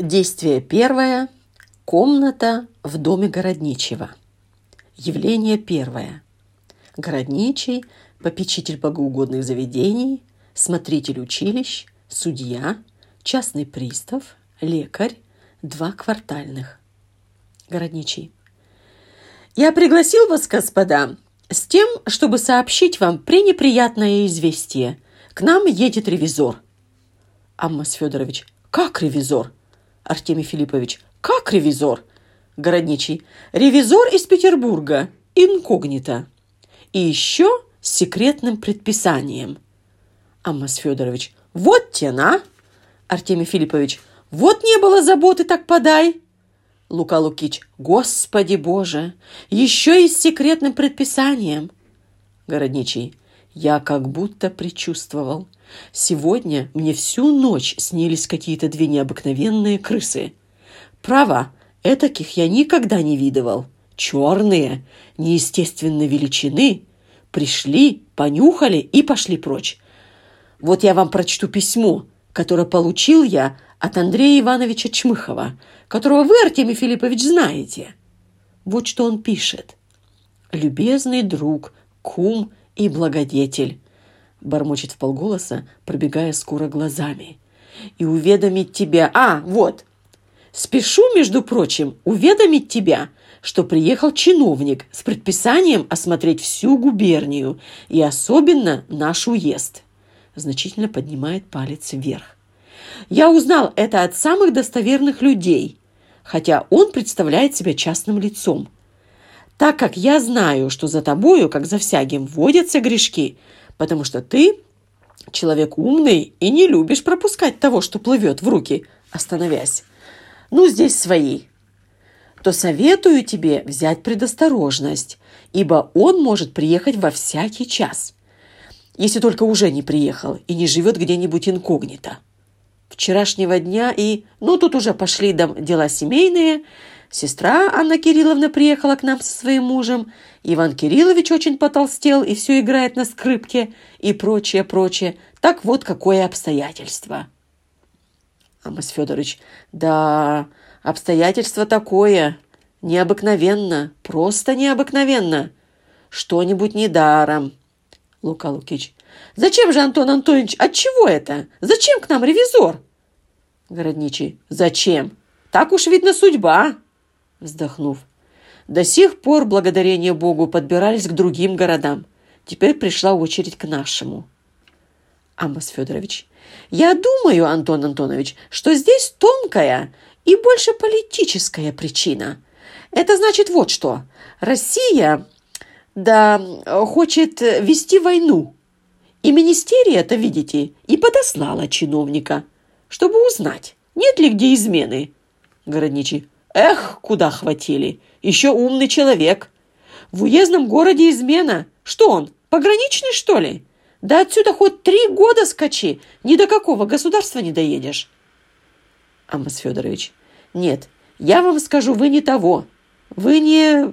Действие первое. Комната в доме Городничего. Явление первое. Городничий, попечитель богоугодных заведений, смотритель училищ, судья, частный пристав, лекарь, два квартальных. Городничий. Я пригласил вас, господа, с тем, чтобы сообщить вам пренеприятное известие. К нам едет ревизор. Аммас Федорович. Как ревизор? Артемий Филиппович. Как ревизор? Городничий. Ревизор из Петербурга. Инкогнито. И еще с секретным предписанием. Аммас Федорович. Вот тена. Артемий Филиппович. Вот не было заботы, так подай. Лука Лукич. Господи Боже! Еще и с секретным предписанием. Городничий. Я как будто предчувствовал. Сегодня мне всю ночь снились какие-то две необыкновенные крысы. Право, этаких я никогда не видывал. Черные, неестественной величины. Пришли, понюхали и пошли прочь. Вот я вам прочту письмо, которое получил я от Андрея Ивановича Чмыхова, которого вы, Артемий Филиппович, знаете. Вот что он пишет. «Любезный друг, кум и благодетель», бормочет в полголоса, пробегая скоро глазами. «И уведомить тебя... А, вот! Спешу, между прочим, уведомить тебя, что приехал чиновник с предписанием осмотреть всю губернию и особенно наш уезд». Значительно поднимает палец вверх. «Я узнал это от самых достоверных людей, хотя он представляет себя частным лицом. Так как я знаю, что за тобою, как за всяким, водятся грешки, потому что ты человек умный и не любишь пропускать того, что плывет в руки, остановясь. Ну, здесь свои. То советую тебе взять предосторожность, ибо он может приехать во всякий час, если только уже не приехал и не живет где-нибудь инкогнито. Вчерашнего дня и... Ну, тут уже пошли дела семейные – Сестра Анна Кирилловна приехала к нам со своим мужем. Иван Кириллович очень потолстел и все играет на скрипке и прочее, прочее. Так вот, какое обстоятельство. Амос Федорович, да, обстоятельство такое. Необыкновенно, просто необыкновенно. Что-нибудь недаром. Лука Лукич, зачем же, Антон Антонович, от чего это? Зачем к нам ревизор? Городничий, зачем? Так уж, видно, судьба вздохнув. До сих пор, благодарение Богу, подбирались к другим городам. Теперь пришла очередь к нашему. Амос Федорович, я думаю, Антон Антонович, что здесь тонкая и больше политическая причина. Это значит вот что. Россия, да, хочет вести войну. И министерия это, видите, и подослала чиновника, чтобы узнать, нет ли где измены. Городничий, Эх, куда хватили! Еще умный человек! В уездном городе измена. Что он, пограничный, что ли? Да отсюда хоть три года скачи, ни до какого государства не доедешь. Амос Федорович, нет, я вам скажу, вы не того. Вы не...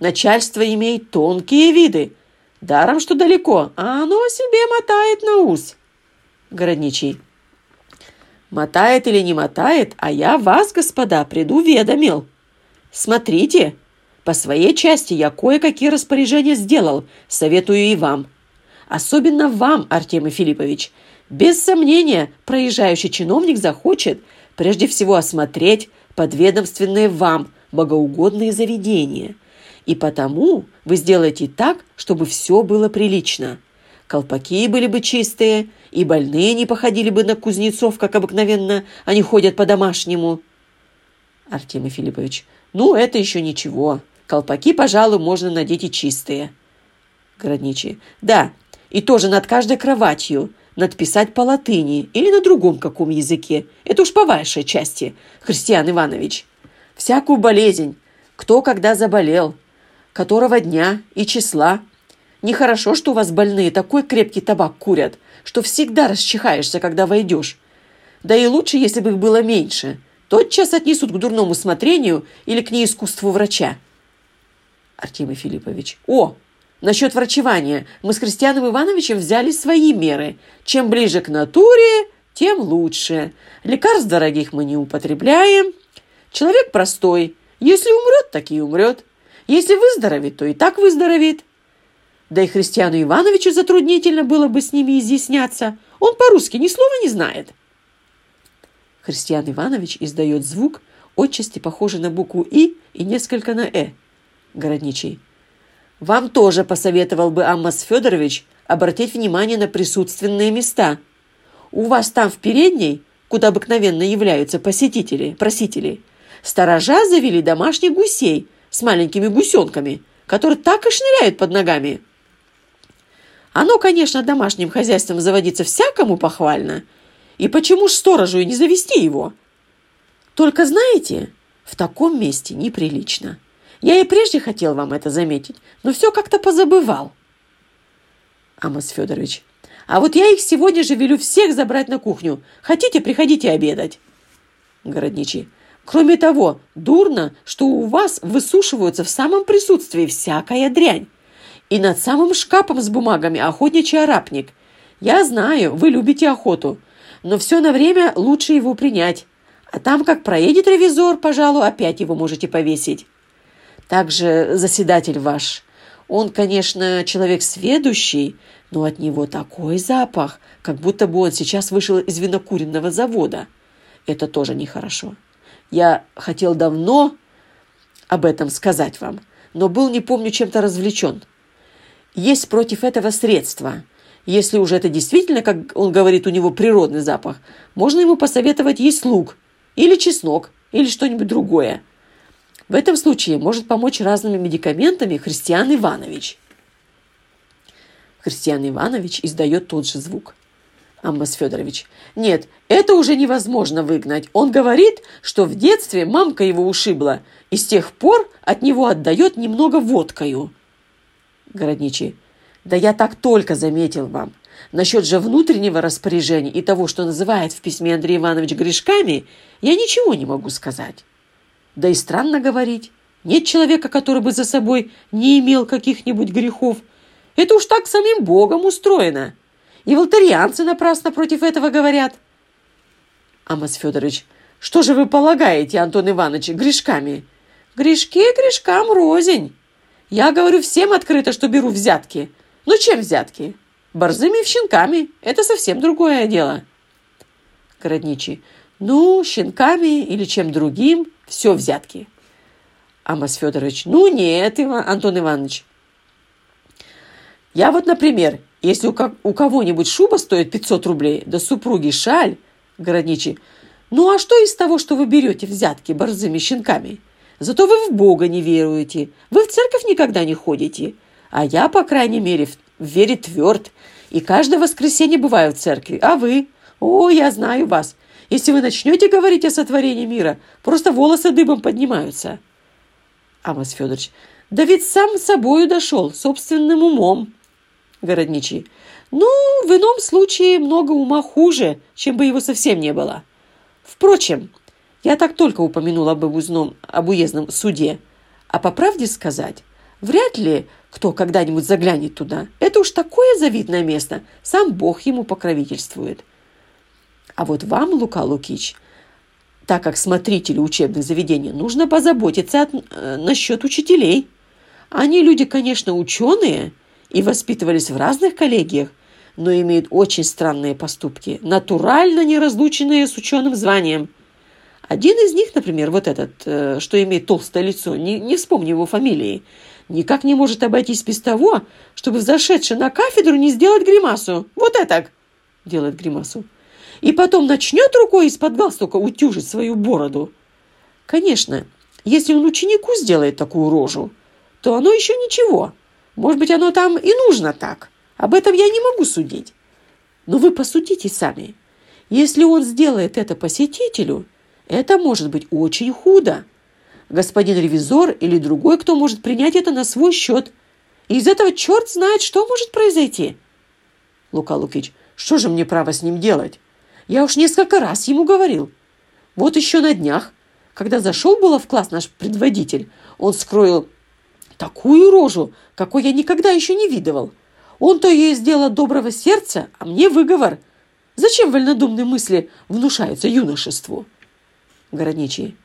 Начальство имеет тонкие виды. Даром, что далеко, а оно себе мотает на ус. Городничий. Мотает или не мотает, а я вас, господа, предуведомил. Смотрите, по своей части я кое-какие распоряжения сделал, советую и вам. Особенно вам, Артемий Филиппович. Без сомнения, проезжающий чиновник захочет прежде всего осмотреть подведомственные вам богоугодные заведения. И потому вы сделаете так, чтобы все было прилично – колпаки были бы чистые, и больные не походили бы на кузнецов, как обыкновенно они ходят по-домашнему. Артемий Филиппович, ну, это еще ничего. Колпаки, пожалуй, можно надеть и чистые. Городничий, да, и тоже над каждой кроватью надписать по латыни или на другом каком языке. Это уж по вашей части, Христиан Иванович. Всякую болезнь, кто когда заболел, которого дня и числа, Нехорошо, что у вас больные такой крепкий табак курят, что всегда расчихаешься, когда войдешь. Да и лучше, если бы их было меньше. Тотчас отнесут к дурному смотрению или к неискусству врача. Артемий Филиппович. О, насчет врачевания. Мы с Христианом Ивановичем взяли свои меры. Чем ближе к натуре, тем лучше. Лекарств дорогих мы не употребляем. Человек простой. Если умрет, так и умрет. Если выздоровеет, то и так выздоровеет. Да и Христиану Ивановичу затруднительно было бы с ними изъясняться. Он по-русски ни слова не знает. Христиан Иванович издает звук, отчасти похожий на букву «и» и несколько на «э». Городничий. Вам тоже посоветовал бы Аммас Федорович обратить внимание на присутственные места. У вас там в передней, куда обыкновенно являются посетители, просители, сторожа завели домашних гусей с маленькими гусенками, которые так и шныряют под ногами. Оно, конечно, домашним хозяйством заводиться всякому похвально. И почему ж сторожу и не завести его? Только знаете, в таком месте неприлично. Я и прежде хотел вам это заметить, но все как-то позабывал. Амос Федорович, а вот я их сегодня же велю всех забрать на кухню. Хотите, приходите обедать. Городничий. Кроме того, дурно, что у вас высушиваются в самом присутствии всякая дрянь. И над самым шкафом с бумагами охотничий арапник. Я знаю, вы любите охоту, но все на время лучше его принять. А там, как проедет ревизор, пожалуй, опять его можете повесить. Также заседатель ваш. Он, конечно, человек сведущий, но от него такой запах, как будто бы он сейчас вышел из винокуренного завода. Это тоже нехорошо. Я хотел давно об этом сказать вам, но был, не помню, чем-то развлечен. Есть против этого средства. Если уже это действительно, как он говорит, у него природный запах, можно ему посоветовать есть лук или чеснок или что-нибудь другое. В этом случае может помочь разными медикаментами Христиан Иванович. Христиан Иванович издает тот же звук. Амбас Федорович. Нет, это уже невозможно выгнать. Он говорит, что в детстве мамка его ушибла, и с тех пор от него отдает немного водкою. Городничий. Да я так только заметил вам. Насчет же внутреннего распоряжения и того, что называет в письме Андрей Иванович грешками, я ничего не могу сказать. Да и странно говорить. Нет человека, который бы за собой не имел каких-нибудь грехов. Это уж так самим Богом устроено. И волтарианцы напрасно против этого говорят. Амос Федорович, что же вы полагаете, Антон Иванович, грешками? Грешки грешкам рознь. Я говорю всем открыто, что беру взятки. Ну чем взятки? Борзыми щенками. Это совсем другое дело. Городничий. Ну, щенками или чем другим, все взятки. Амос Федорович, ну нет, Иван, Антон Иванович. Я вот, например, если у, у кого-нибудь шуба стоит 500 рублей, да супруги шаль, городничий, ну а что из того, что вы берете взятки борзыми щенками? Зато вы в Бога не веруете, вы в церковь никогда не ходите, а я, по крайней мере, в вере тверд, и каждое воскресенье бываю в церкви, а вы? О, я знаю вас, если вы начнете говорить о сотворении мира, просто волосы дыбом поднимаются. Амос Федорович, да ведь сам собою дошел, собственным умом. Городничий, ну, в ином случае много ума хуже, чем бы его совсем не было. Впрочем, я так только упомянул об уездном, об уездном суде. А по правде сказать, вряд ли кто когда-нибудь заглянет туда. Это уж такое завидное место, сам Бог ему покровительствует. А вот вам, Лука Лукич, так как смотрителю учебных заведений, нужно позаботиться от, э, насчет учителей. Они люди, конечно, ученые и воспитывались в разных коллегиях, но имеют очень странные поступки, натурально неразлученные с ученым званием. Один из них, например, вот этот, э, что имеет толстое лицо, не, не вспомню его фамилии, никак не может обойтись без того, чтобы взошедший на кафедру не сделать гримасу. Вот это делает гримасу и потом начнет рукой из-под галстука утюжить свою бороду. Конечно, если он ученику сделает такую рожу, то оно еще ничего. Может быть, оно там и нужно так. Об этом я не могу судить. Но вы посудите сами. Если он сделает это посетителю, это может быть очень худо. Господин ревизор или другой, кто может принять это на свой счет. И из этого черт знает, что может произойти. Лука Лукич, что же мне право с ним делать? Я уж несколько раз ему говорил. Вот еще на днях, когда зашел было в класс наш предводитель, он скроил такую рожу, какой я никогда еще не видывал. Он-то ей сделал доброго сердца, а мне выговор. Зачем вольнодумные мысли внушаются юношеству? Городничий.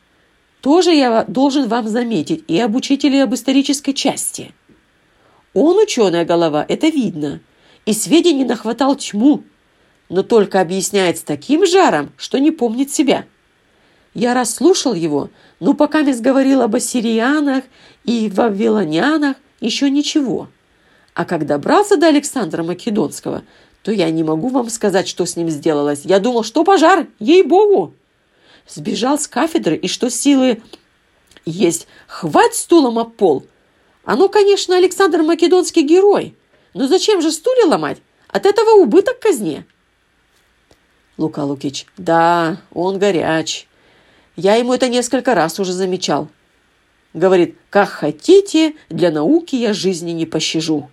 Тоже я должен вам заметить и об учителе об исторической части. Он ученая голова, это видно, и сведений нахватал тьму, но только объясняет с таким жаром, что не помнит себя. Я расслушал его, но пока не говорил об ассирианах и вавилонянах, еще ничего. А когда добрался до Александра Македонского, то я не могу вам сказать, что с ним сделалось. Я думал, что пожар, ей-богу. Сбежал с кафедры, и что силы есть, хвать стулом об пол. Оно, а ну, конечно, Александр Македонский герой. Но зачем же стулья ломать? От этого убыток казне. Лука Лукич. Да, он горяч. Я ему это несколько раз уже замечал. Говорит, как хотите, для науки я жизни не пощажу.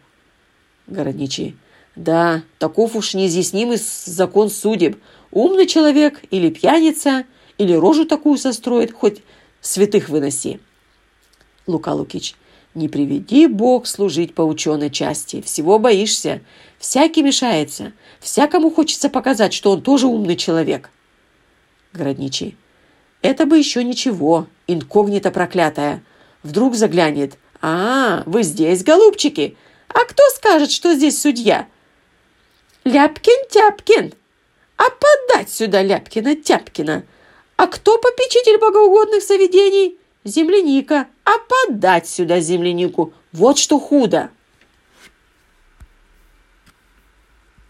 Городничий. Да, таков уж неизъяснимый закон судеб. Умный человек или пьяница, или рожу такую состроит, хоть святых выноси. Лука Лукич. Не приведи Бог служить по ученой части. Всего боишься. Всякий мешается. Всякому хочется показать, что он тоже умный человек. Городничий. Это бы еще ничего. Инкогнито проклятая. Вдруг заглянет. А, вы здесь, голубчики. А кто скажет, что здесь судья? Ляпкин-тяпкин. А подать сюда Ляпкина-тяпкина. А кто попечитель богоугодных заведений? Земляника. А подать сюда землянику. Вот что худо.